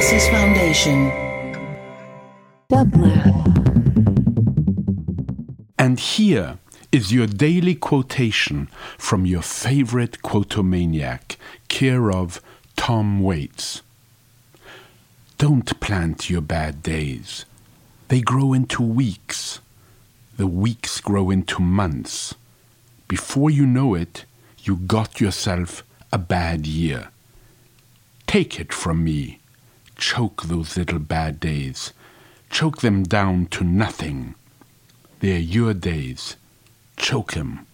Onassis Foundation. And here is your daily quotation from your favorite quotomaniac, care of Tom Waits. Don't plant your bad days. They grow into weeks. The weeks grow into months. Before you know it, you got yourself a bad year. Take it from me. Choke those little bad days. Choke them down to nothing. They're your days. Choke Choke 'em.